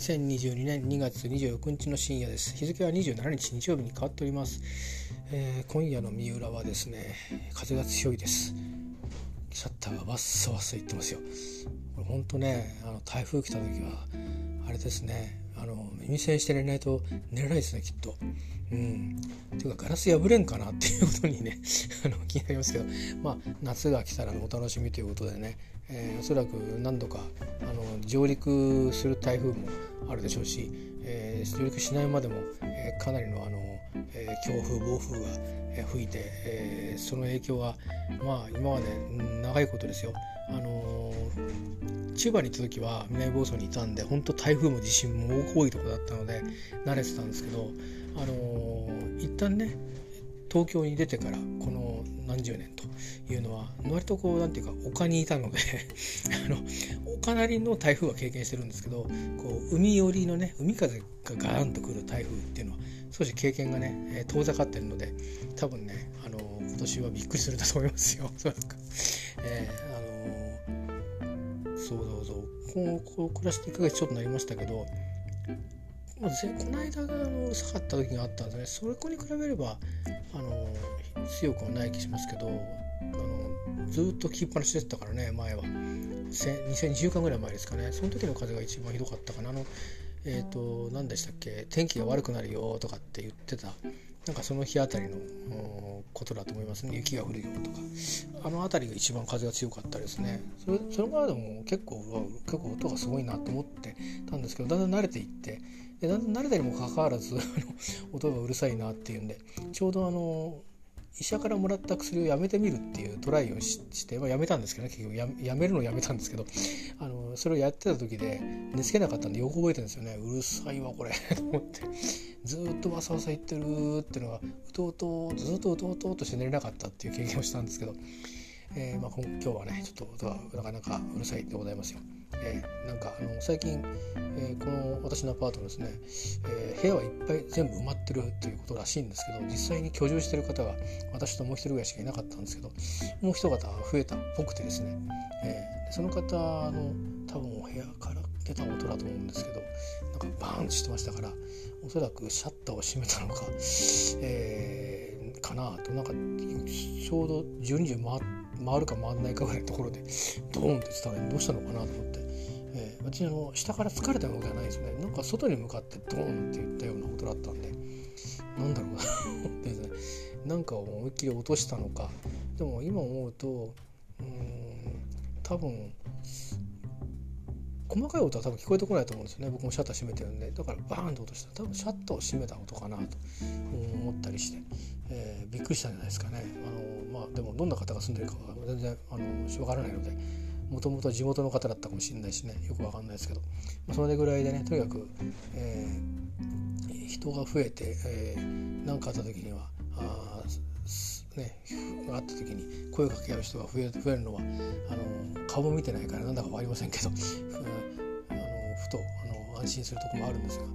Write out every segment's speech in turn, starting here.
2022年2月29日の深夜です。日付は27日日曜日に変わっております、えー、今夜の三浦はですね風が強いです。シャッターがわっさわっさいってますよ。これほんとねあの台風来た時はあれですねあの耳栓して寝ないと寝れないですねきっと。うん、ていうかガラス破れんかなっていうことにね あの気になりますけど。まあ夏が来たらのお楽しみということでね、えー、おそらく何度かあの上陸する台風もあるでしょうし、えー、上陸しないまでも、えー、かなりのあの、え強風暴風が、え吹いて、えその影響はまあ今まで長いことですよ。あの千葉に行った時は南房総にいたんで本当台風も地震も多いとこだったので慣れてたんですけどあの一旦ね東京に出てからこの何十年というのは割とこう何て言うか丘にいたので あの丘なりの台風は経験してるんですけどこう海寄りのね海風がガーンとくる台風っていうのは少し経験がね、遠ざかってるので多分ねあの今年はびっくりするんだと思いますよ。えー、あのそうそう。そうこう暮らして1ヶ月ちょっとなりましたけどまあ、この間があの下がった時があったんでね。それこに比べればあの強くはない気しますけどあのずっと切っぱなしでしたからね前は。2020週間ぐらい前ですかね。その時の風が一番ひどかったかな。あのえっ、ー、と何でしたっけ？天気が悪くなるよとかって言ってた。なんかその日あたりのことだと思いますね。雪が降るよとか。あの辺りが一番風が強かったですね。それそれまでも結構結構音がすごいなと思ってたんですけどだんだん慣れていってでだんだん慣れたにもかかわらず 音がうるさいなっていうんでちょうどあの医者からもらった薬をやめてみるっていうトライをして、まあ、やめたんですけどね結局。ややめるのをやめたんですけどあのそれをやってた時で寝つけなかったんでよく覚えてるんですよね。うるさいわこれ。と思って。ずっとわさわさ言ってるっていうのがうとうとずっとうとうととして寝れなかったっていう経験をしたんですけど、えーまあ、今日はねちょっとなかなかうるさいでございますよ。えー、なんかあの最近、えー、この私のアパートですね、えー、部屋はいっぱい全部埋まってるということらしいんですけど実際に居住してる方が私ともう一人ぐらいしかいなかったんですけどもう一方増えたっぽくてですね、えー、その方の多分お部屋から出た音だと思うんですけどなんかバーンとしてましたからおそらくシャッターを閉めたのか、えー、かなとなんかちょうど12時回回るか回らないかぐらいのところでドーンって言ってたのにどうしたのかなと思って。えー、私の下から疲れたわけじゃないですよねなんか外に向かってドーンって言ったようなことだったんでなんだろうなって ですねなんか思いっきり落としたのかでも今思うとうん多分細かい音は多分聞こえてこないと思うんですよね。僕もシャッター閉めてるんで。だからバーンと落とした。多分シャッターを閉めた音かなと。思ったりして、えー、びっくりしたんじゃないですかね。あのまあでもどんな方が住んでるかは全然あの分からないので。もともと地元の方だったかもしれないしね。よくわかんないですけど、まあ、それぐらいでねとにかく、えー、人が増えて何、えー、かあった時にはあねあった時に声をかけ合う人が増え増えるのはあの顔も見てないからなんだか分かりませんけどあのふとあの安心するとこもあるんですが、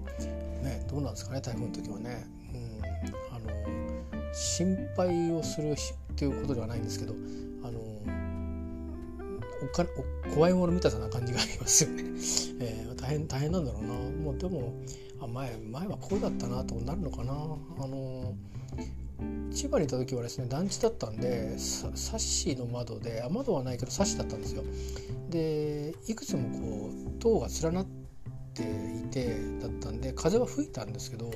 ね、どうなんですかね台風の時はね。うん、あの心配をするっていうことではないんですけどあのおかお怖いもの見たさな感じがありますよね。えー、大変大変なんだろうな。もうでもあ前前はこうだったなとなるのかな。あの千葉にいた時はですね団地だったんでサッシの窓であ窓はないけどサッシだったんですよ。でいくつもこう塔が連なっていてだったんで風は吹いたんですけど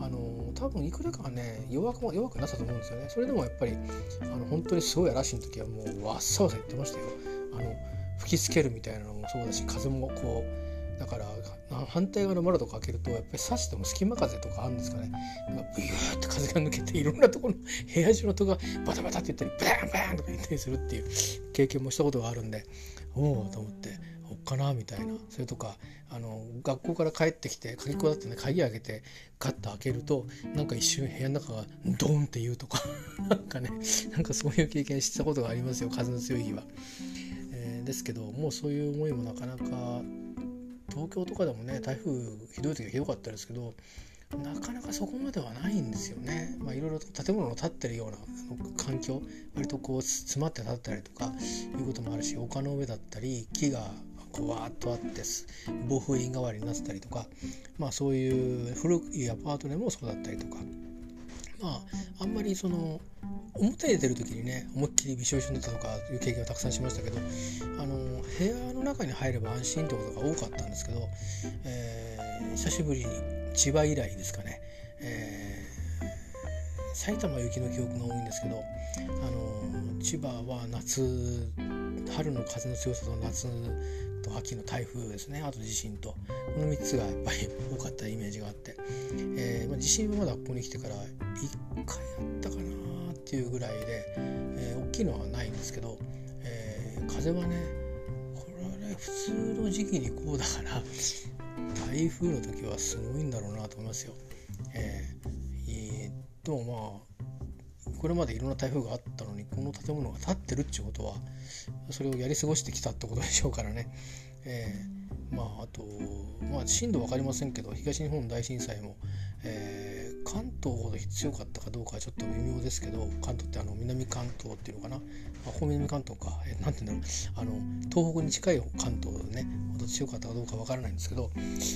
あの多分いくらかはね弱く弱くなったと思うんですよね。それでもやっぱりあの本当にすごい嵐の時はもうわっさわさ言ってましたよ。あの吹きつけるみたいなのもそうだし風もこうだから反対側の窓とか開けるとやっぱり刺しても隙間風とかあるんですかねなんかビューって風が抜けていろんなところの 部屋中の戸がバタバタって言ったりバンバンとか言ったりするっていう経験もしたことがあるんでおおと思っておっかなみたいなそれとかあの学校から帰ってきて鍵っ子だってね鍵開けてガッと開けるとなんか一瞬部屋の中がドンって言うとか なんかねなんかそういう経験したことがありますよ風の強い日は。ですけどもうそういう思いもなかなか東京とかでもね台風ひどい時はひどかったですけどなかなかそこまではないんですよね。まあ、いろいろと建物の建ってるような環境割とこう詰まって建ったりとかいうこともあるし丘の上だったり木がこうわーっとあって暴風印代わりになってたりとか、まあ、そういう古いアパートでもそうだったりとかまああんまりその表に出る時にね思いっきりびしょびしょになったとかいう経験をたくさんしましたけどあの部屋の中に入れば安心ってことが多かったんですけど、えー、久しぶりに千葉以来ですかね、えー、埼玉雪の記憶が多いんですけどあの千葉は夏春の風の強さと夏と秋の台風ですね。あと地震と。この3つがやっぱり多かったイメージがあって、えーまあ、地震はまだここに来てから1回あったかな。っていうぐらいで、えー、大きいのはないんですけど、えー、風はねこれね普通の時期にこうだから台風の時はすごいんだろうなと思いますよ。えー、でもまあこれまでいろんな台風があったのにこの建物が建ってるっていうことはそれをやり過ごしてきたってことでしょうからね。えー、まああとまあ震度分かりませんけど東日本大震災も、えー、関東ほど強かったかどうかはちょっと微妙ですけど関東ってあの南関東っていうのかな、まあ、こ南関東か、えー、なんて言うんだろう。あの東北に近い関東ねほど強かったかどうかわからないんですけど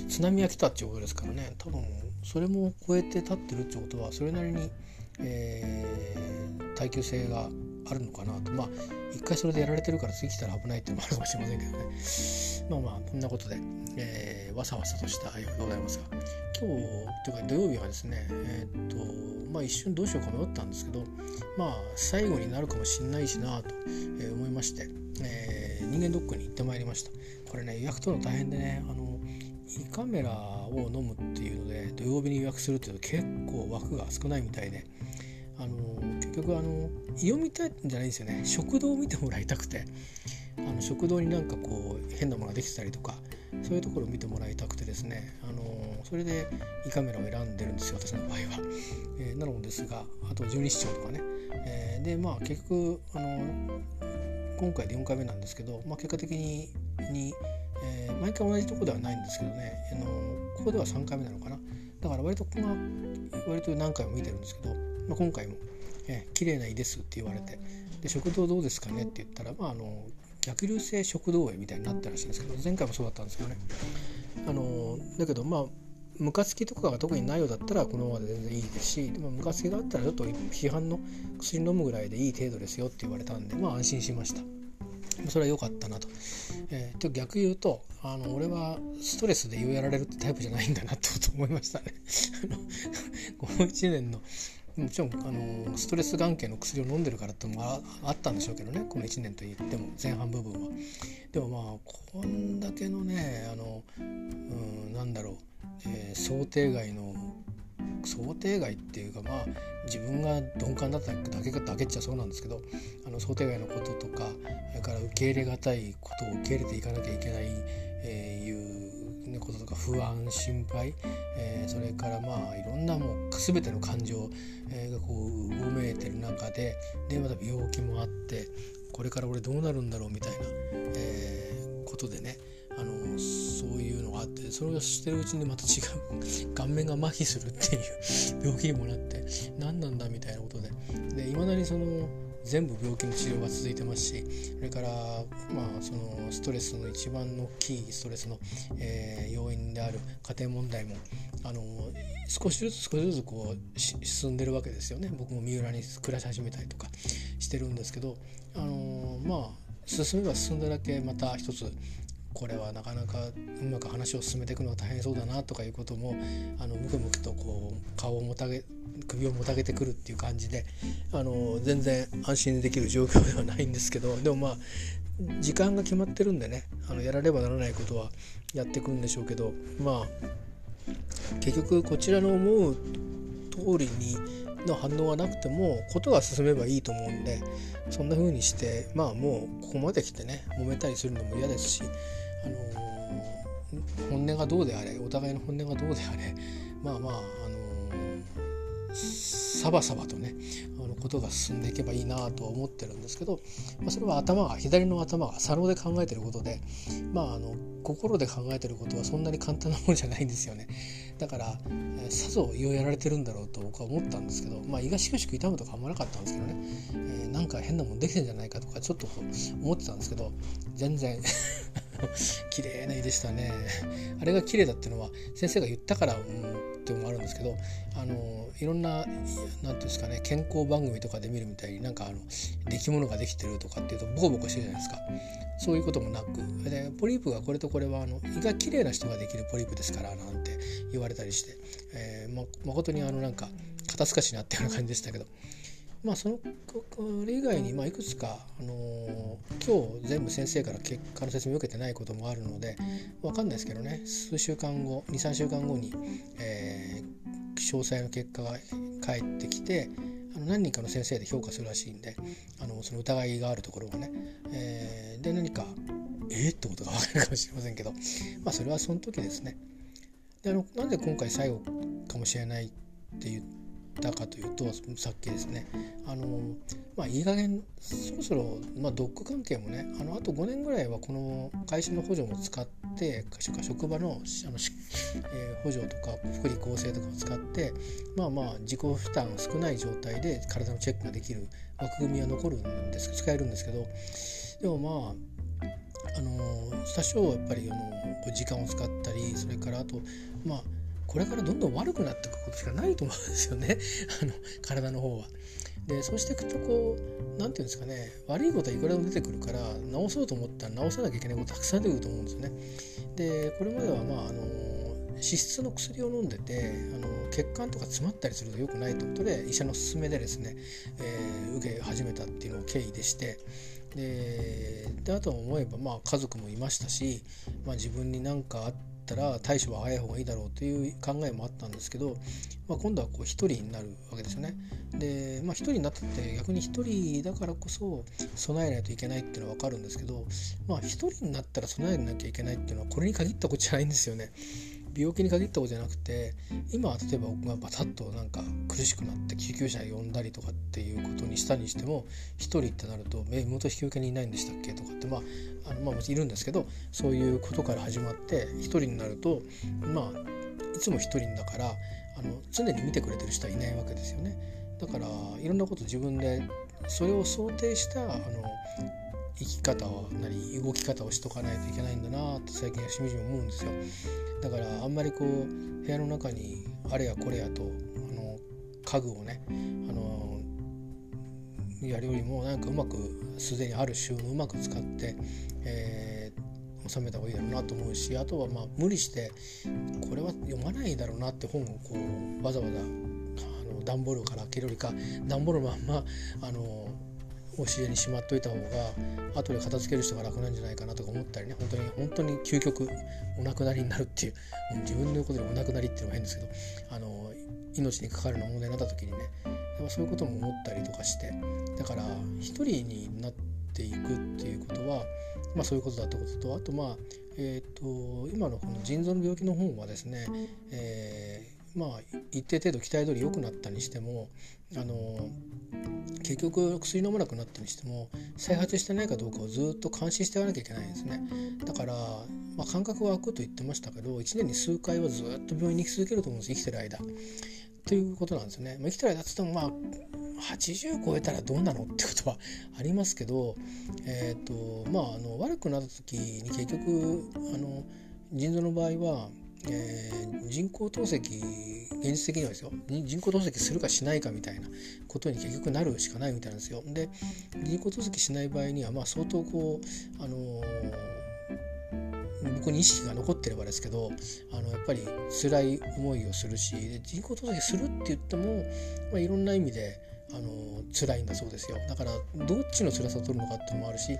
津波が来たっていうことですからね多分それも超えて立ってるってことはそれなりに、えー、耐久性があるのかなと。まあ一回それでやられてるから次来たら危ないっていうのもあるかもしれませんけどね。まあまあこんなことで、えー、わさわさとした内容でございますが今日というか土曜日はですねえー、っとまあ一瞬どうしようか迷ったんですけどまあ最後になるかもしんないしなと、思いまして、えー、人間ドックに行ってまいりました。これね予約取るの大変でねあの胃カメラを飲むっていうので土曜日に予約するっていうと結構枠が少ないみたいであの局あの胃を見たいんじゃないんですよね。食道を見てもらいたくて。あの食道になんかこう変なものができてたりとかそういうところを見てもらいたくてですね。あのそれで胃カメラを選んでるんですよ私の場合は。えー、なのですがあと十二指腸とかね、えー、でまあ結局あの今回で4回目なんですけど、まあ、結果的にに、えー、毎回同じとこではないんですけどね。あのここでは3回目なのかな。だから割とここが割と何回も見てるんですけど、まあ、今回もえ綺麗な胃ですって言われてで食道どうですかね？って言ったら、まあ、あの逆流性食道炎みたいになったらしいんですけど前回もそうだったんですけどねあのだけどまあムカつきとかが特にないようだったらこのままで全然いいですしでもムカつきがあったらちょっと市販の薬飲むぐらいでいい程度ですよって言われたんでまあ安心しましたそれは良かったなと。えー、逆言うとあの俺はストレスで胃をやられるってタイプじゃないんだなと思いましたね。この1年のもちろんあのストレス眼系の薬を飲んでるからってもああったんでしょうけどねこの1年といっても前半部分は。でもまあこんだけのねあのうんなんだろう、えー、想定外の想定外っていうかまあ自分が鈍感だっただけだけっちゃそうなんですけどあの想定外のこととかそれから受け入れがたいことを受け入れていかなきゃいけない、えー、いうこととか不安心配、えー、それからまあいろんなもう全ての感情、えー、がこううめいてる中ででまた病気もあってこれから俺どうなるんだろうみたいな、えー、ことでねあのそういうのがあってそれをしてるうちにまた違う顔面が麻痺するっていう病気にもなって何なんだみたいなことで。いまだにその全部病気の治療が続いてますしそれからまあそのストレスの一番の大きいストレスの、えー、要因である家庭問題もあの少しずつ少しずつこう進んでるわけですよね。僕も三浦に暮らし始めたりとかしてるんですけどあのまあ進めば進んだだけまた一つこれはなかなかうまく話を進めていくのは大変そうだなとかいうこともあのムクムクとこう顔をもたげ首をもたげてくるっていう感じであの全然安心できる状況ではないんですけどでもまあ時間が決まってるんでねあのやらねばならないことはやっていくんでしょうけどまあ結局こちらの思う通りにの反応がなくてもことが進めばいいと思うんでそんな風にしてまあもうここまで来てね揉めたりするのも嫌ですし、本音がどうであれお互いの本音がどうであれまあまあ、あのー、サバサバとねあのことが進んでいけばいいなとは思ってるんですけど、まあ、それは頭が左の頭が左脳で考えてることでまああの心で考えてることはそんなに簡単なものじゃないんですよね。だから、えー、さぞ胃をやられてるんだろうと僕は思ったんですけどまあ胃がしくしく痛むとかあんまなかったんですけどね、えー、なんか変なもんできてんじゃないかとかちょっと思ってたんですけど全然 綺麗な絵でしたね。あれが綺麗だっていうのは先生が言ったから、うん、っていうのもあるんですけどあのいろんな何て言うんですかね健康番組とかで見るみたいになんかあの出来物ができてるとかっていうとボコボコしてるじゃないですか。そういうこともなくでポリープがこれとこれはあの胃が綺麗な人ができるポリープですからなんて言われたりして、えー、ま誠にあのなんか肩透かしになったような感じでしたけど。まあそのこれ以外にまあいくつか、あのー、今日全部先生から結果の説明を受けてないこともあるので分かんないですけどね。数週間後23週間後に、えー、詳細の結果が返ってきてあの何人かの先生で評価するらしいんであのその疑いがあるところがね、えー、で何かえー、ってことが分かるかもしれませんけどまあそれはその時ですね。であのなんで今回最後かもしれないって言ったかというとさっきですね。あのまあいい加減そろそろ、まあ、ドッグ関係もねあのあと5年ぐらいはこの会社の補助も使って職場のあの、えー、補助とか福利厚生とかを使ってまあまあ自己負担少ない状態で体のチェックができる枠組みは残るんです使えるんですけどでもまああの多少やっぱりあの時間を使ったりそれからあとまあこれからどんどん悪くなっていくことしかないと思うんですよね あの体の方は。でそうしていくとこう何て言うんですかね悪いことはいくらでも出てくるから治そうと思ったら治さなきゃいけないことたくさん出てくると思うんですよね。でこれまではまああの脂質の薬を飲んでてあの血管とか詰まったりすると良くないということで医者の勧めでですね、えー、受け始めたっていうのが経緯でしてでであとは思えばまあ家族もいましたし、まあ、自分に何かあっったら対処は早い方がいいだろうという考えもあったんですけど、まあ、今度はこう1人になるわけですよね。で、まあ、1人になったって逆に1人だからこそ備えないといけないっていうのは分かるんですけど、まあ、1人になったら備えなきゃいけないっていうのはこれに限ったことじゃないんですよね。病気に限ったことじゃなくて今は例えば僕がバタッとなんか苦しくなって救急車呼んだりとかっていうことにしたにしても1人ってなると「え妹引き受けにいないんでしたっけ?」とかってまああのまあもちろんいるんですけどそういうことから始まって1人になるとまあいつも1人だからあの常に見てくれてる人はいないわけですよね。だからいろんなこと自分でそれを想定したあの生き方をなり動き方をしとかないといけないんだなって最近はしみじみ思うんですよ。だからあんまりこう部屋の中にあれやこれやとあの家具をねあのやるよりもなんかうまくすでにある収納をうまく使って、えー、収めた方がいいだろうなと思うしあとはまあ無理してこれは読まないだろうなって本をこうわざわざあの段ボールから開けるよりか段ボールのまんまあの押し入れにしまっといた方が後で片付ける人が楽なんじゃないかなとか思ったりね。本当に本当に究極お亡くなりになるっていう自分のことでお亡くなりっていうのも変ですけどあの命にかかるような問題になった時にねそういうことも思ったりとかしてだから一人になっていくっていうことは、まあ、そういうことだってこととあとまあ、えーと、今のこの腎臓の病気の本はですね、えー、まあ一定程度期待通り良くなったにしてもあの結局薬飲まなくなったにしても再発してないかどうかをずっと監視していかなきゃいけないんですね。だから、まあ、感覚は空くと言ってましたけど1年に数回はずっと病院に行き続けると思うんです生きてる間。ということなんですよね、まあ、生きてる間っつってもまあ80超えたらどうなのってことはありますけど、えーとまあ、あの悪くなった時に結局あの腎臓の場合はえー、人工透析現実的にはですよ人工透析するかしないかみたいなことに結局なるしかないみたいなんですよ。で人工透析しない場合にはまあ相当こうあのー、僕に意識が残ってればですけどあのやっぱり辛い思いをするし人工透析するって言っても、まあ、いろんな意味であの辛いんだそうですよだからどっちの辛さを取るのかっていうのもあるしで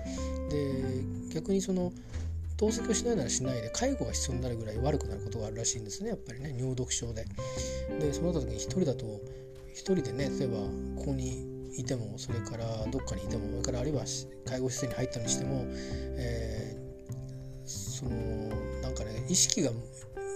逆にその透析をしないならしないで介護が必要になるぐらい悪くなることがあるらしいんですねやっぱりね尿毒症で。でそうなった時に1人だと1人でね例えばここにいてもそれからどっかにいてもそれからあるいは介護施設に入ったにしても、えー、そのなんかね意識が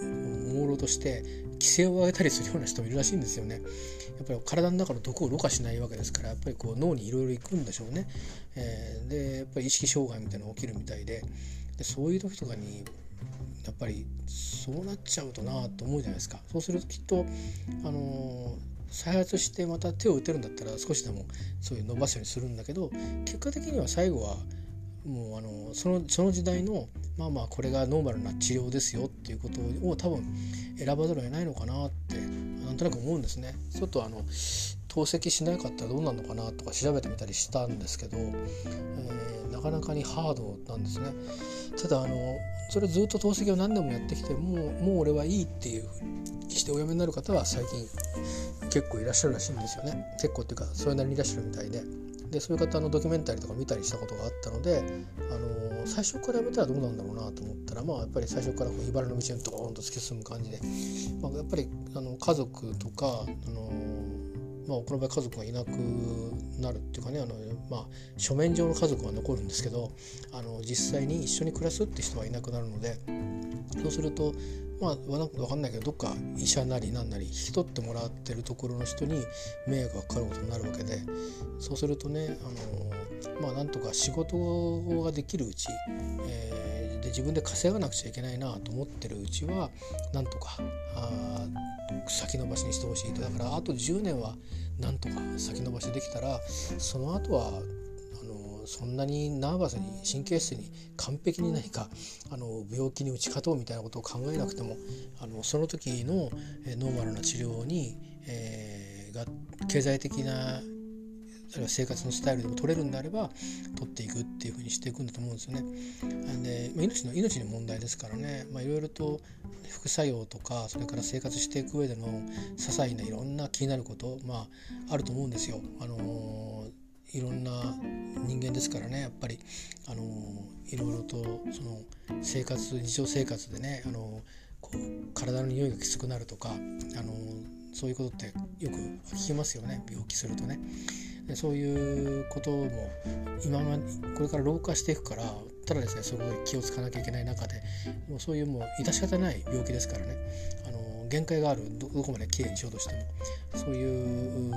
朦朧として規制を上げたりするような人もいるらしいんですよね。やっぱり体の中の毒をろ過しないわけですからやっぱりこう脳にいろいろ行くんでしょうね。えー、でやっぱり意識障害みたいなのが起きるみたいででそういう時とかにやっぱりそうなっちゃうとなと思うじゃないですかそうするときっとあの再発してまた手を打てるんだったら少しでもそういう伸ばすようにするんだけど結果的には最後はもうあのそのその時代の、まあまあこれがノーマルな治療ですよっていうことを多分選ばざるを得ないのかなってなんとなく思うんですね。ちょっとあの透析しなかったらどうなるのかなとか調べてみたりしたんですけど、えー、なかなかにハードなんですね。ただあのそれずっと透析を何年もやってきてもうもう俺はいいっていうしてお辞めになる方は最近結構いらっしゃるらしいんですよね。結構っていうかそれなりにいらっしゃるみたいで。でそういう方のドキュメンタリーとか見たりしたことがあったので、あの最初からやめたらどうなんだろうなと思ったらまあやっぱり最初からこう茨の道にドーンと突き進む感じで、まあ、やっぱりあの家族とか、あのまあ、この場合家族がいなくなるっていうかねあの、まあ、書面上の家族は残るんですけどあの実際に一緒に暮らすって人はいなくなるのでそうするとまあ分かんないけどどっか医者なりななり引き取ってもらってるところの人に迷惑がかかることになるわけでそうするとねあのまあなんとか仕事ができるうち、えー、で自分で稼がなくちゃいけないなと思ってるうちはなんとかあ先延ばしにしてほしいと。だからあと10年はなんとか先延ばしできたらその後はそんなにナーバスに神経質に完璧に何かあの病気に打ち勝とうみたいなことを考えなくてもあのその時のノーマルな治療に、えー、が経済的なあるいは生活のスタイルでも取れるんであれば取っていくっていうふうにしていくんだと思うんですよね。で命の命の問題ですからねいろいろと副作用とかそれから生活していく上での些細ないろんな気になること、まあ、あると思うんですよ。あのーいろんな人間ですからねやっぱりあのいろいろとその生活日常生活でねあのこう体の匂いがきつくなるとかあのそういうことってよく聞きますよね病気するとね。そういうことも今までこれから老化していくからただですねそこで気をつかなきゃいけない中でもうそういうもう致し方ない病気ですからね。あの限界があるどこまできれいにしようとしてもそういう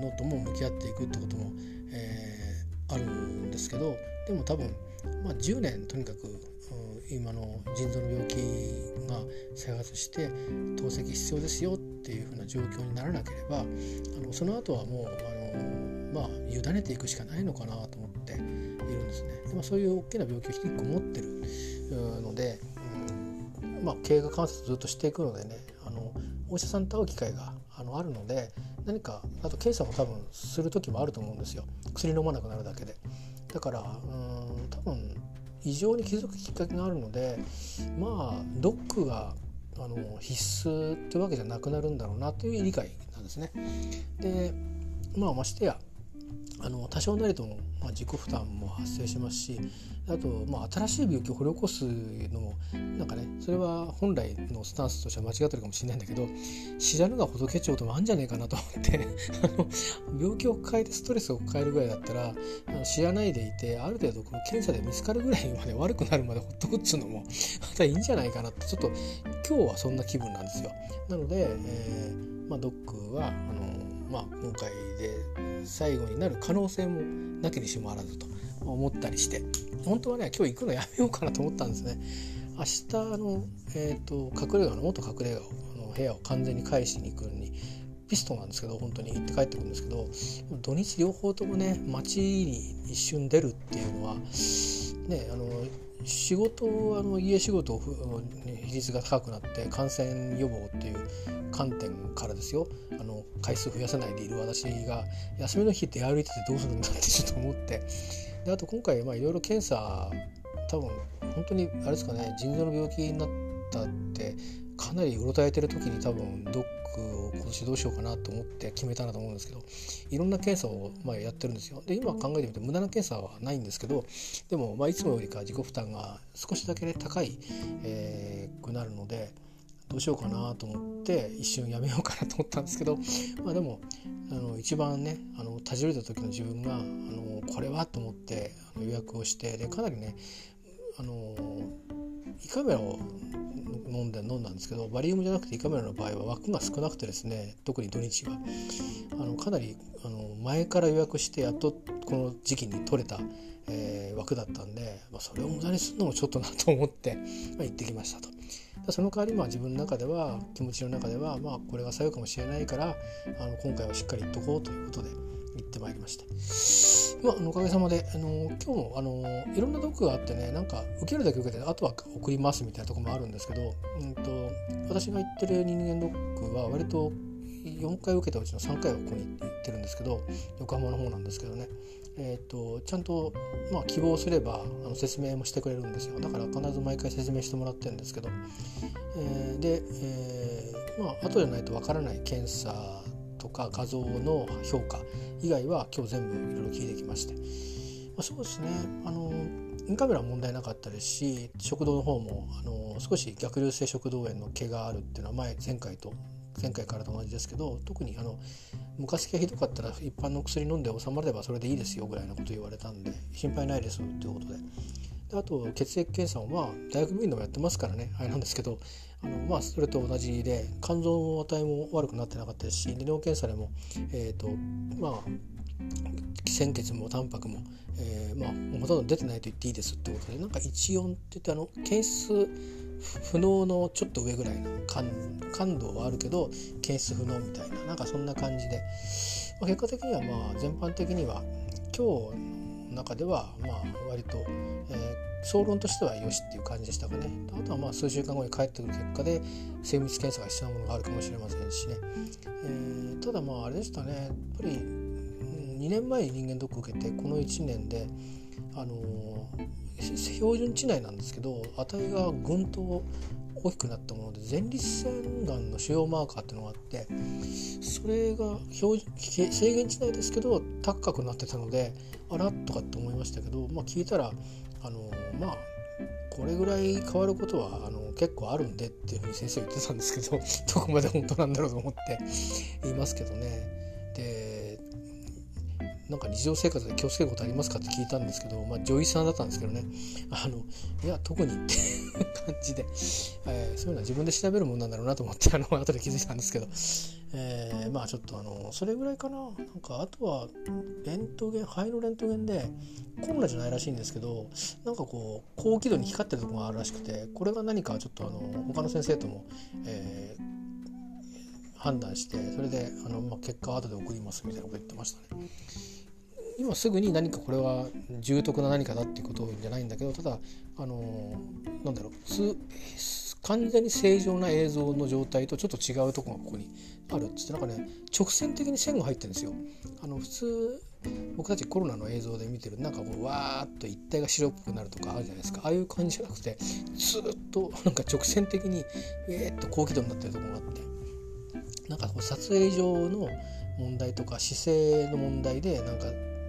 のとも向き合っていくってこともえー、あるんですけどでも多分、まあ、10年とにかく今の腎臓の病気が再発して透析必要ですよっていうふうな状況にならなければあのその後はもうあの、まあ、委ねていくしかないのかなと思っているんですね。でまあ、そういう大きな病気を1個持ってるので、うんまあ、経過観察ずっとしていくのでねあのお医者さんと会う機会があのあるので何かあと検査も多分する時もあると思うんですよ薬飲まなくなるだけでだからうん多分異常に気づくきっかけがあるのでまあドックがあの必須ってわけじゃなくなるんだろうなという理解なんですね。でまあましてやあの多少なりとも、まあ、自己負担も発生しますしあと、まあ、新しい病気を掘り起こすのもなんかねそれは本来のスタンスとしては間違ってるかもしれないんだけど知らぬが仏帳ともあるんじゃねえかなと思ってあの病気を抱えてストレスを抱えるぐらいだったらあの知らないでいてある程度この検査で見つかるぐらいまで悪くなるまでほっとくっつうのもまたいいんじゃないかなってちょっと今日はそんな気分なんですよ。なので、えーまあ、ドックはあのまあ、今回で最後になる可能性もなきにしもあらずと思ったりして本当はね今日行くのやめようかなと思ったんですね。明日の、えーと、隠れ家の元隠れ家の部屋を完全に返しに行くのにピストンなんですけど本当に行って帰ってくるんですけど土日両方ともね街に一瞬出るっていうのはねあの仕事あの家仕事比率が高くなって感染予防っていう観点からですよ。あの回数増やさないでいる私が休みの日出歩いててどうするんだってちょっと思って。であと今回いろいろ検査多分本当にあれですかね腎臓の病気になったなりうろたえてる時に多分ドックを今年どうしようかなと思って決めたなと思うんですけどいろんな検査をまあやってるんですよ。で今考えてみて無駄な検査はないんですけどでもまあいつもよりか自己負担が少しだけね高い、えー、くなるのでどうしようかなと思って一瞬やめようかなと思ったんですけどまあでもあの一番ねあのたじろいだ時の自分があのこれはと思って予約をしてでかなりねあの胃カメラを飲んで飲んだんですけどバリウムじゃなくて胃カメラの場合は枠が少なくてですね特に土日はあのかなりあの前から予約してやっとこの時期に取れた、えー、枠だったんで、まあ、それを無駄にするのもちょっとなと思って、まあ、行ってきましたと。その代わりまあ自分の中では気持ちの中ではまあこれが最後かもしれないからあの今回はしっかり言っとこうということで行ってまいりましたまあ、おかげさまで。あの今日もあのいろんなドックがあってねなんか受けるだけ受けてあとは送りますみたいなとこもあるんですけど、うんと、私が行ってる人間ドックは割と4回受けたうちの3回はここに行ってるんですけど横浜の方なんですけどね、えーと、ちゃんと、まあ、希望すればあの説明もしてくれるんですよ。だから必ず毎回説明してもらってるんですけど、えー、で、えー、まあ後じゃないとわからない検査とか画像の評価以外は今日全部いろいろ聞いてきまして、まあ、そうですね。あのインカメラは問題なかったですし食道の方もあの少し逆流性食道炎の毛があるっていうのは前前回と前回からと同じですけど特にあの昔がひどかったら一般の薬飲んで収まればそれでいいですよぐらいのこと言われたんで心配ないですということで。であと血液検査もまあ大学病院でもやってますからねあれなんですけどまあそれと同じで肝臓の値も悪くなってなかったですし利尿検査でもえ、ー、とまあ鮮血もタンパクも、えー、まあほとんど出てないと言っていいですってことでなんか14って言ってあの検出不能のちょっと上ぐらいの感感度はあるけど検出不能みたいななんかそんな感じで、まあ、結果的にはまあ全般的には今日中ではまあ割と、えー、総論としてはよしっていう感じでしたかね。あとはまあ数週間後に帰ってくる結果で精密検査が必要なものがあるかもしれませんしね、えー、ただまああれでしたね。やっぱり2年前に人間ドック受けてこの1年であの標準値内なんですけど値がぐんと大きくなったもので前立腺がんの主要マーカーっていうのがあってそれが標制限値内ですけど高くなってたのであらとかって思いましたけど、まあ、聞いたらあのまあこれぐらい変わることはあの結構あるんでっていうふうに先生言ってたんですけど どこまで本当なんだろうと思って言いますけどね。でなんか日常生活で気をつけることありますかって聞いたんですけど、まあ、女医さんだったんですけどね。あのいや特にっていう感じで、えー、そういうのは自分で調べるもんなんだろうなと思ってあの後で気づいたんですけど、えー、まあちょっとあのそれぐらいかな。なんかあとはレントゲン肺のレントゲンでコロナじゃないらしいんですけどなんかこう高輝度に光ってるところがあるらしくてこれが何かちょっとあの他の先生とも、えー判断してそれであの、まあ、結果は後で送りますみたいなこと言ってましたね。今すぐに何かこれは重篤な何かだっていうことじゃないんだけどただあのなんだろう完全に正常な映像の状態とちょっと違うとこがここにあるっつってなんかね直線的に線が入ってるんですよ。あの普通僕たちコロナの映像で見てるなんかこうわーっと一体が白っぽくなるとかあるじゃないですかああいう感じじゃなくてずっとなんか直線的にえーっと高輝度になってるところがあってなんかこう撮影上の問題とか姿勢の問題でなんか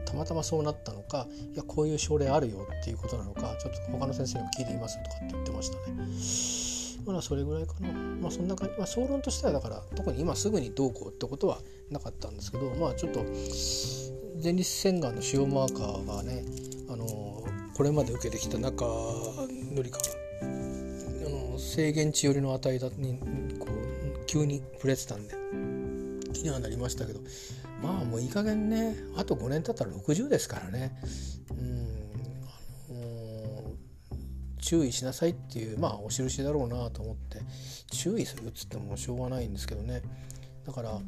たまたまそうなったのかいやこういう症例あるよっていうことなのかちょっと他の先生にも聞いてみますとかって言ってましたね。まあそれぐらいかな。まあそんな感じ、まあ、総論としてはだから特に今すぐにどうこうってことはなかったんですけどまあちょっと前立腺がんの主要マーカーがねあのこれまで受けてきた中よりかあの制限値よりの値だにこう急に触れてたんで気にはなりましたけどまあもういい加減ねあと5年経ったら60ですからね。うん注意しなさいっていうまあお印だろうなと思って注意するっつってもしょうがないんですけどね。だから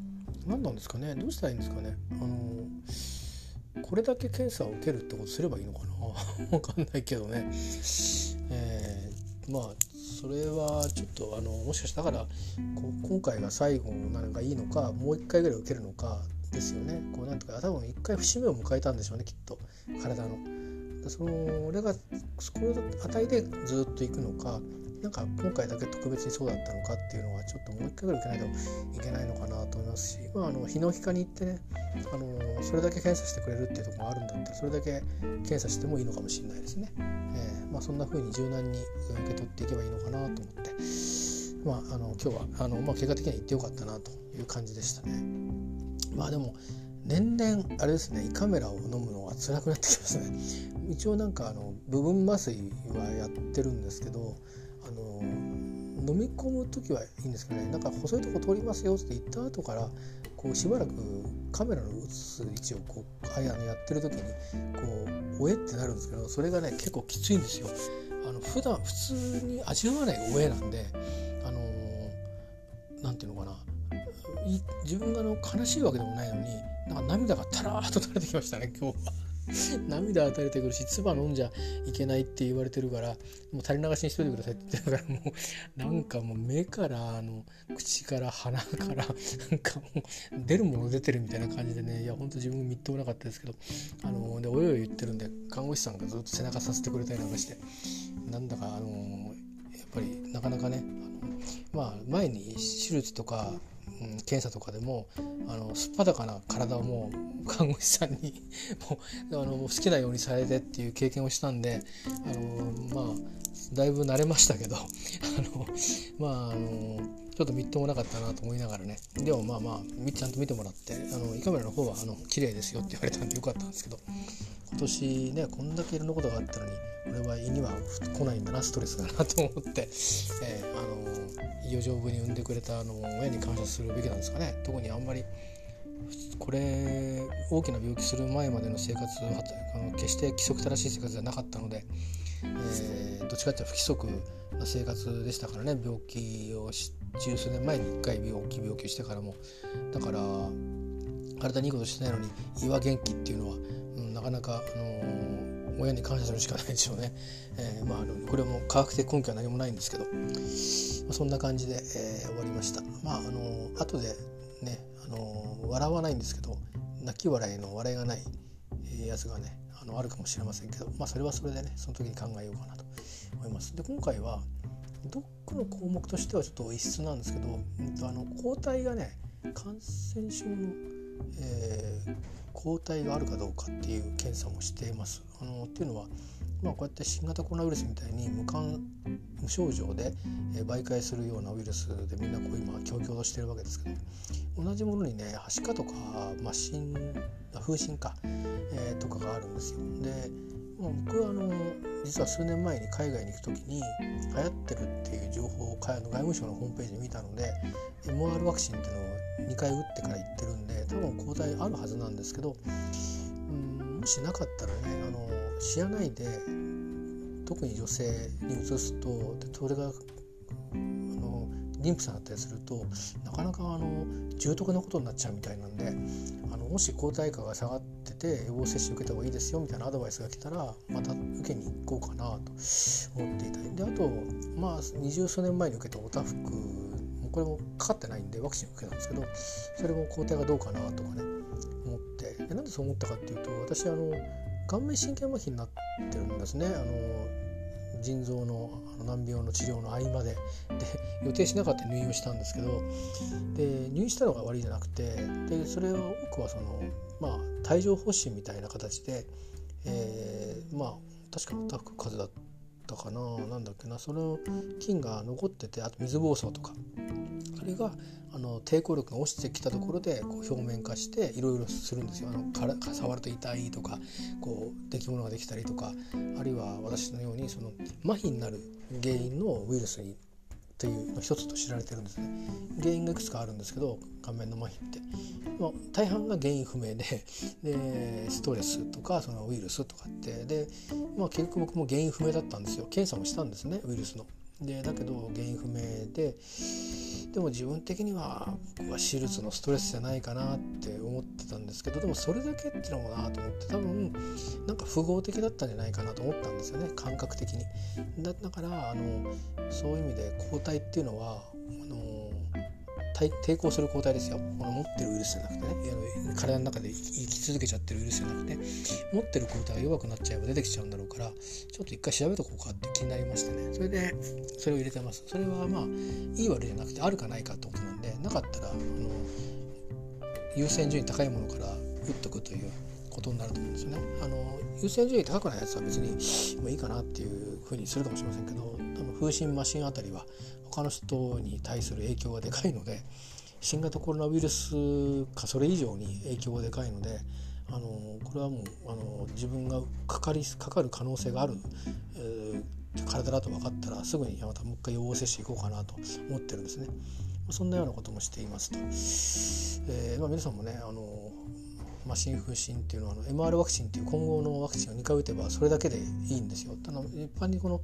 何なんですかねどうしたらいいんですかね。あのこれだけ検査を受けるってことすればいいのかな。わかんないけどね、えー、まあそれはちょっとあのもしかしたら今回が最後なのがいいのかもう一回ぐらい受けるのかですよねこうなんとか多分一回節目を迎えたんでしょうねきっと体の。その俺がそこの値でずっといくのかなんか今回だけ特別にそうだったのかっていうのはちょっともう一回ぐらい受けないといけないのかなと思いますし、まあ、あの日の皮科に行ってねあのそれだけ検査してくれるっていうところがあるんだったらそれだけ検査してもいいのかもしれないですね。えーまあ、そんな風に柔軟に受け取っていけばいいのかなと思って、まあ、あの今日はあの、まあ、結果的には行ってよかったなという感じでしたね。まあでも年々あれですね胃カメラを飲むのが辛くなってきますね。一応なんかあの部分麻酔はやってるんですけどあの飲み込む時はいいんですけどね。なんか細いとこ通りますよって言った後からこうしばらくカメラの映す位置をこうあのやってる時にこうおえってなるんですけどそれがね結構きついんですよ。あの普段普通に味わわないおえなんであのなんていうのかな。自分がの悲しいわけでもないのになんか涙がたらっと垂れてきましたね今日は。涙は垂れてくるし唾飲んじゃいけないって言われてるからもう垂れ流しにしといてくださいって言ってるからもうなんかもう目からあの口から鼻からなんかもう出るもの出てるみたいな感じでねいやほんと自分みっともなかったですけどあのでおよよ言ってるんで看護師さんがずっと背中させてくれたりなんかしてなんだかあのやっぱりなかなかねあのまあ前に手術とか検査とかでもあのすっぱだかな体をもう看護師さんにもうあの好きなようにされてっていう経験をしたんであのまあだいぶ慣れましたけどあのまああのちょっとみっともなかったなと思いながらね。でもまあまあちゃんと見てもらってあの胃カメラの方はあの綺麗ですよって言われたんでよかったんですけど。今年ねこんだけいろんなことがあったのに俺は胃には来ないんだなストレスだなと思って、えー、あの胃を丈夫に産んでくれたあの親に感謝するべきなんですかね。特にあんまりこれ大きな病気する前までの生活はあの決して規則正しい生活ではなかったので、えー、どっちかっていうと不規則な生活でしたからね。病気を十数年前に1回病気病気してからも。だから体にいいことしてないのに胃は元気っていうのは、なかなか、あのー、親に感謝するしかないでしょうね、えー、まあ、あのこれも科学的根拠は何もないんですけど、まあ、そんな感じで、えー、終わりました。まああのー、後でねあの笑わないんですけど泣き笑いの笑いがないやつがねあのあるかもしれませんけど、まあ、それはそれでねその時に考えようかなと思います。で今回はドックの項目としてはちょっと異質なんですけど、うん、あの抗体がね感染症の、えー、抗体があるかどうかっていう検査もしています。あのっていうのはまあ、こうやって新型コロナウイルスみたいに無感無症状で、え媒介するようなウイルスでみんなこう今強々としてるわけですけど同じものにねはしかとか、まあ、新風疹か、えー、とかがあるんですよ。でまあ僕はあの実は数年前に海外に行く時に流行ってるっていう情報を外務省のホームページで見たので MR ワクチンっていうのを2回打ってから行ってるんで分抗体あるはずなんですけどうんもしなかったらねあの知らないで特に女性に移すとでそれがあの妊婦さんだったりするとなかなかあの重篤なことになっちゃうみたいなんであのもし抗体価が下がってて予防接種受けた方がいいですよみたいなアドバイスが来たらまた受けに行こうかなと思っていたり。であとまあ二十数年前に受けたおたふくこれもかかってないんでワクチンを受けたんですけどそれも抗体がどうかなとかね思って。でなんでそう思ったかっていうと私あの顔面神経麻痺になってるんですね。あの腎臓の難病の治療の合間で。で予定しなかった入院をしたんですけどで入院したのが悪いじゃなくてでそれを多くはそのまあ帯状疱疹みたいな形で、えー、まあ確かタフク風邪だったかななんだっけなその菌が残っててあと水疱瘡とか。あれがあの抵抗力が落ちてきたところでこう表面化していろいろするんですよ。あのか触ると痛いとかこう出来物ができたりとかあるいは私のようにその麻痺になる原因のウイルスにというの一つと知られてるんですね。原因がいくつかあるんですけど顔面の麻痺って、まあ、大半が原因不明で でストレスとかそのウイルスとかって。で、まあ、結局僕も原因不明だったんですよ。検査もしたんですねウイルスの。でだけど原因不明ででも自分的には僕は手術のストレスじゃないかなって思ってたんですけどでもそれだけっていうのもなと思って多分なんか符合的だったんじゃないかなと思ったんですよね感覚的に。だからあのそういう意味で抗体っていうのは抵抗する抗体ですよ。この持ってるウイルスじゃなくてね体の中で生き続けちゃってるウイルスじゃなくて持ってる抗体が弱くなっちゃえば出てきちゃうんだろうからちょっと一回調べとこうかって気になりましてね。それでそれを入れてます。それはまあいい悪いじゃなくてあるかないかってことなんでなかったらあの優先順位高いものから打っとくということになると思うんですよね。あの優先順位高くないやつは別にもういいかなっていうふうにするかもしれませんけど多分風疹マシンあたりは他の人に対する影響がでかいので新型コロナウイルスかそれ以上に影響がでかいのであのこれはもうあの自分がかかりかかる可能性がある、えー、体だと分かったらすぐにまたもう一回予防接種行こうかなと思ってるんですね。そんなようなこともしていますと。えーまあ、皆さんもねあのまあ、新風疹っていうのはあの MR ワクチンっていう混合のワクチンを2回打てばそれだけでいいんですよ。ただ一般にこの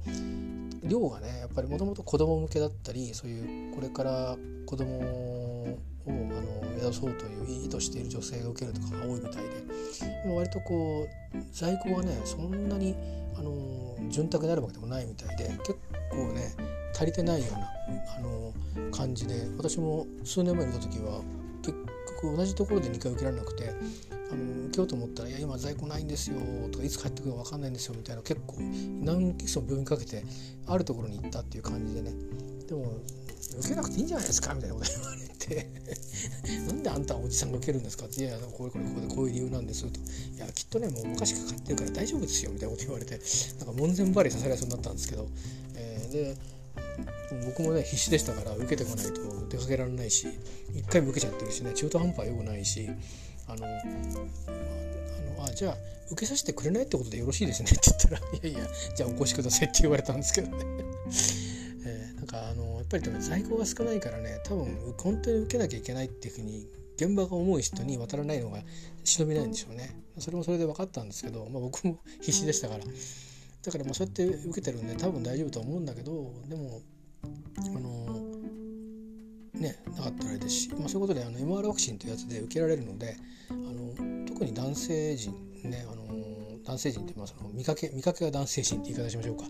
量がねやっぱりもともと子供向けだったりそういうこれから子供をあの宿そうという意図している女性が受けるとかが多いみたいで割とこう在庫がねそんなにあの潤沢になるわけでもないみたいで結構ね足りてないようなあの感じで私も数年前に見た時は結局同じところで2回受けられなくてあの受けようと思ったら「いや今在庫ないんですよ」とか「いつ帰ってくるか分かんないんですよ」みたいな結構何基礎病院かけてあるところに行ったっていう感じでね。でも受けなくていいんじゃないですかみたいなこと言われて。なんであんたおじさんが受けるんですかって「いやいやこれこれここでこういう理由なんです」と「いやきっとねもう昔かかってるから大丈夫ですよ」みたいなこと言われてなんか門前払いさせられそうになったんですけど、えー、で僕もね必死でしたから受けてこないと出かけられないし一回も受けちゃってるしね中途半端はよくないしあのあのあじゃあ受けさせてくれないってことでよろしいですね。って言ったら「いやいやじゃあお越しください」って言われたんですけどね。えー、なんかあのやっぱり在庫が少ないからね多分本当に受けなきゃいけないっていうふうに現場が重い人に渡らないのが忍びないんでしょうね。それもそれで分かったんですけど、まあ、僕も 必死でしたから。だからまあそうやって受けてるんで多分大丈夫とは思うんだけどでもあのねなかったらあれですし、まあ、そういうことであの MR ワクチンというやつで受けられるのであの特に男性陣ねあの男性陣ってまあその見かけ見かけが男性陣って言い方しましょうか、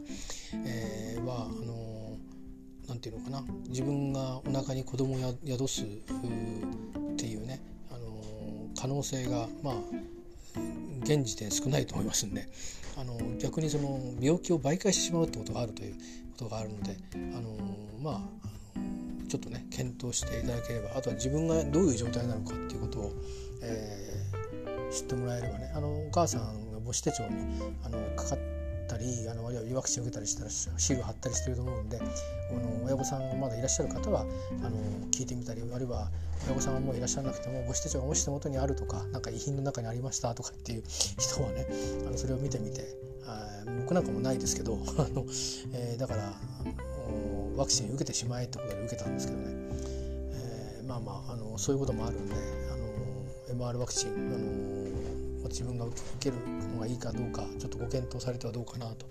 えー、はあのなんていうのかな。自分がお腹に子供を宿すっていうねあの可能性がまあ現時点少ないと思いますんであの逆にその病気を媒介してしまうってことがあるということがあるのであのまあちょっとね検討していただければあとは自分がどういう状態なのかっていうことを、えー、知ってもらえればね。あのお母さんが母子手帳にあのかかったりあのあるいはワクチンを受けたりしたらシール貼ったりしてると思うんであの親御さんがまだいらっしゃる方はあの聞いてみたりあるいは親御さんがもういらっしゃらなくても母子手帳がもし手元にあるとか何か遺品の中にありましたとかっていう人はねあのそれを見てみて僕なんかもないですけど あの、えー、だからあのワクチン受けてしまえってことで受けたんですけどね、えー、まあまああのそういうこともあるんであの MR ワクチンあの自分が受けるのがいいかどうかちょっとご検討されてはどうかなと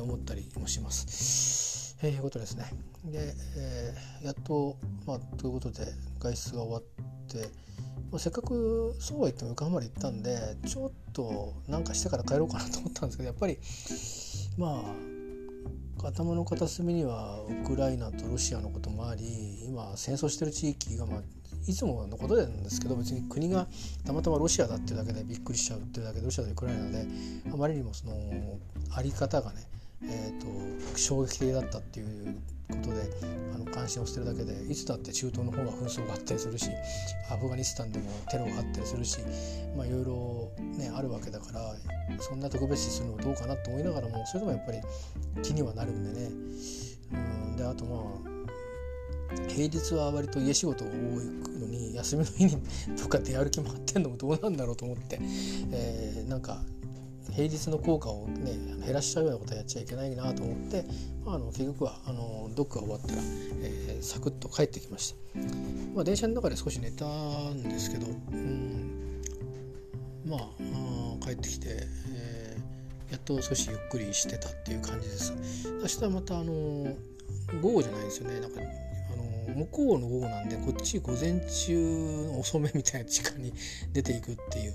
思ったりもします。えー、いうことですね。で、えー、やっと、まあ、ということで外出が終わって、まあ、せっかくそうは言っても横浜まで行ったんでちょっとなんかしてから帰ろうかなと思ったんですけどやっぱりまあ頭の片隅にはウクライナとロシアのこともあり今戦争してる地域が、まあ、いつものことなんですけど別に国がたまたまロシアだっていうだけでびっくりしちゃうっていうだけでロシアとウクライナであまりにもそのあり方がね、えーと、衝撃的だったっていうことであの関心を捨てるだけでいつだって中東の方が紛争があったりするしアフガニスタンでもテロがあったりするしまあいろいろねあるわけだからそんな特別視するのはどうかなと思いながらもそれでもやっぱり気にはなるんでね。うんであとまあ平日は割と家仕事が多いのに休みの日にとか出歩き回ってんのもどうなんだろうと思って、えー、なんか平日の効果をね減らしちゃうようなことはやっちゃいけないなと思って、まあ、あの結局はあのドックが終わったら、えー、サクッと帰ってきました、まあ、電車の中で少し寝たんですけど、うん、まああ帰ってきて、えー、やっと少しゆっくりしてたっていう感じです。明日はまたあの午後じゃないですよね。なんか向こうの午後なんでこっち午前中遅めみたいな時間に出ていくっていう、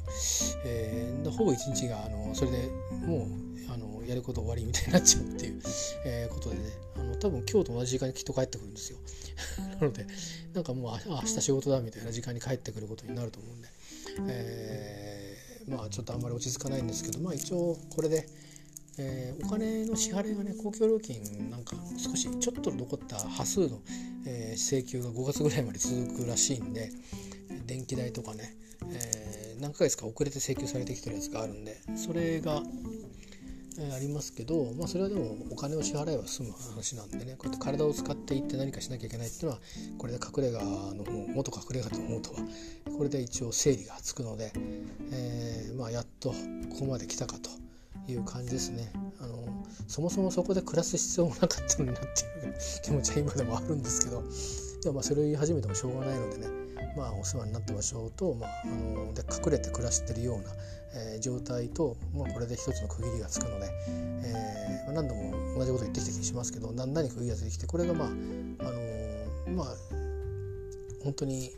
えー、ほぼ一日があのそれでもうあのやること終わりみたいになっちゃうっていう、えー、ことでね。あの多分今日と同じ時間にきっと帰ってくるんですよ。なのでなんかもうあ明日仕事だみたいな時間に帰ってくることになると思うんで、えー、まあちょっとあんまり落ち着かないんですけどまあ一応これでえー、お金の支払いがね公共料金なんか少しちょっと残った端数の、えー、請求が5月ぐらいまで続くらしいんで電気代とかね、えー、何ヶ月か遅れて請求されてきてるやつがあるんでそれが、えー、ありますけど、まあ、それはでもお金の支払いは済む話なんでねこうやって体を使っていって何かしなきゃいけないっていうのはこれで隠れ家の方元隠れ家と思うとはこれで一応整理がつくので、えーまあ、やっとここまで来たかと。いう感じですね。あのそもそもそこで暮らす必要もなかったのになっていう気持ちは今でもあるんですけどでもまあそれを言い始めてもしょうがないのでねまあお世話になった場所と、まあ、あので隠れて暮らしてるような、えー、状態と、まあ、これで一つの区切りがつくので、えー、何度も同じこと言ってきた気がしますけど何々区切りがついてきてこれがまああのまあ本当に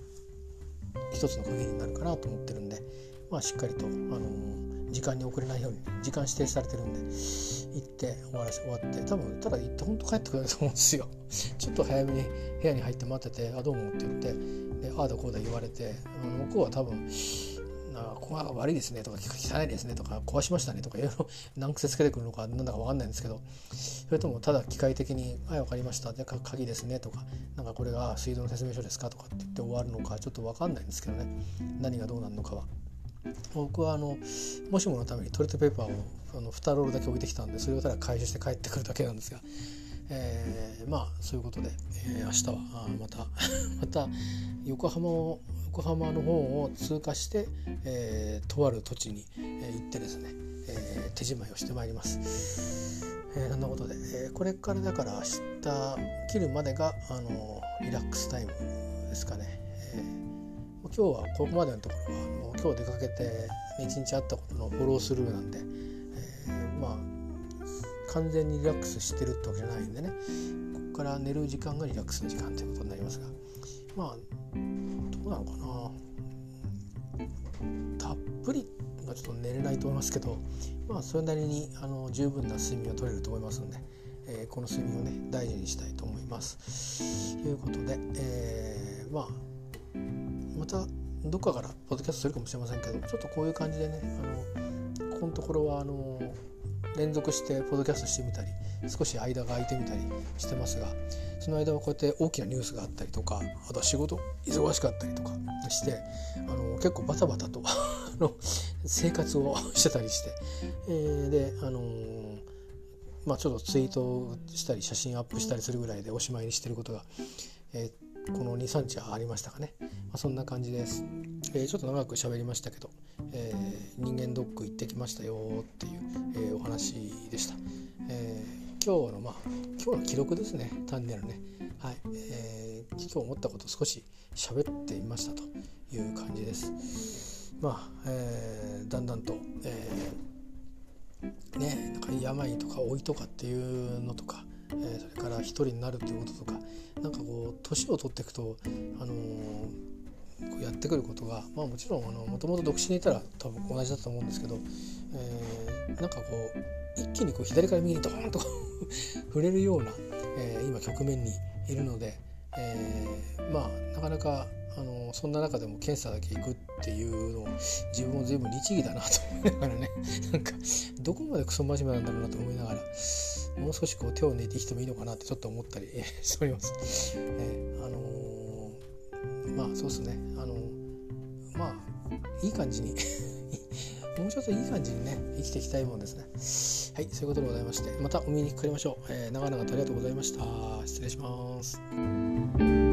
一つの区切りになるかなと思ってるんで、まあ、しっかりと、あの時間に遅れないように時間指定されてるんで行って終わらせ終わって多分ただ行って本当帰ってくれると思うんですよ。ちょっと早めに部屋に入って待ってて「あどうも」って言ってでああだこうだ言われて向こうは多分ここが悪いですねとか汚いですねとか壊しましたねとかいろいろ 難癖つけてくるのかなんだか分かんないんですけどそれともただ機械的に「はい分かりました」で鍵ですねとかなんかこれが水道の説明書ですかとかって言って終わるのかちょっと分かんないんですけどね。何がどうなるのかは。僕はあのもしものためにトイレットペーパーをあの2ロールだけ置いてきたんでそれをただ回収して帰ってくるだけなんですが、えー、まあそういうことで、えー、明日はあまた また横浜を横浜の方を通過して、えー、とある土地に、え行ってですね、え手仕舞いをしてまいります。えー、そんなことで、えこれからだから明日切るまでがあのリラックスタイムですかね。え今日はここまでのところはもう今日出かけて一日あったことのフォロースルーなんで、えまあ完全にリラックスしてるってわけじゃないんでねここから寝る時間がリラックスの時間ということになりますがまあどうなのかなたっぷりはちょっと寝れないと思いますけどまあそれなりにあの十分な睡眠を取れると思いますので、えー、この睡眠をね大事にしたいと思います。ということで、えー、まあまたどっかからポッドキャストするかもしれませんけどちょっとこういう感じでねあのここのところはあの連続してポッドキャストしてみたり少し間が空いてみたりしてますがその間はこうやって大きなニュースがあったりとかあとは仕事忙しかったりとかしてあの結構バタバタと 生活をしてたりして、えー、であのー、まあちょっとツイートしたり写真アップしたりするぐらいでおしまいにしてることが、えー、この23日ありましたかね、まあ、そんな感じです、えー、ちょっと長く喋りましたけど、えー、人間ドック行ってきましたよっていう、えー、お話でした、えー今日のまあ今日の記録ですね。単なるね。はい、えー、今日思ったこと少し喋ってみましたという感じです。まあ、えー、だんだんと、えー、ねなんか病とか老いとかっていうのとか、えー、それから一人になるっていうこととかなんかこう年を取っていくとあのー、やってくることがまあもちろんもともと独身でいたら多分同じだと思うんですけど、えー、なんかこう一気にこう左から右にドーンと 触れるような、えー、今局面にいるので、えー、まあなかなかあのそんな中でも検査だけ行くっていうのを自分も随分律儀だなと思いながらねなんかどこまでクソ真面目なんだろうなと思いながらもう少しこう手を抜いてきてもいいのかなってちょっと思ったり しております。えー、あのー、まあそうですね。あのー、まあいい感じに もうちょっといい感じにね生きていきたいもんですね。はいそういうことでございましてまたお見にかかりましょう、えー、長々とありがとうございました。失礼します。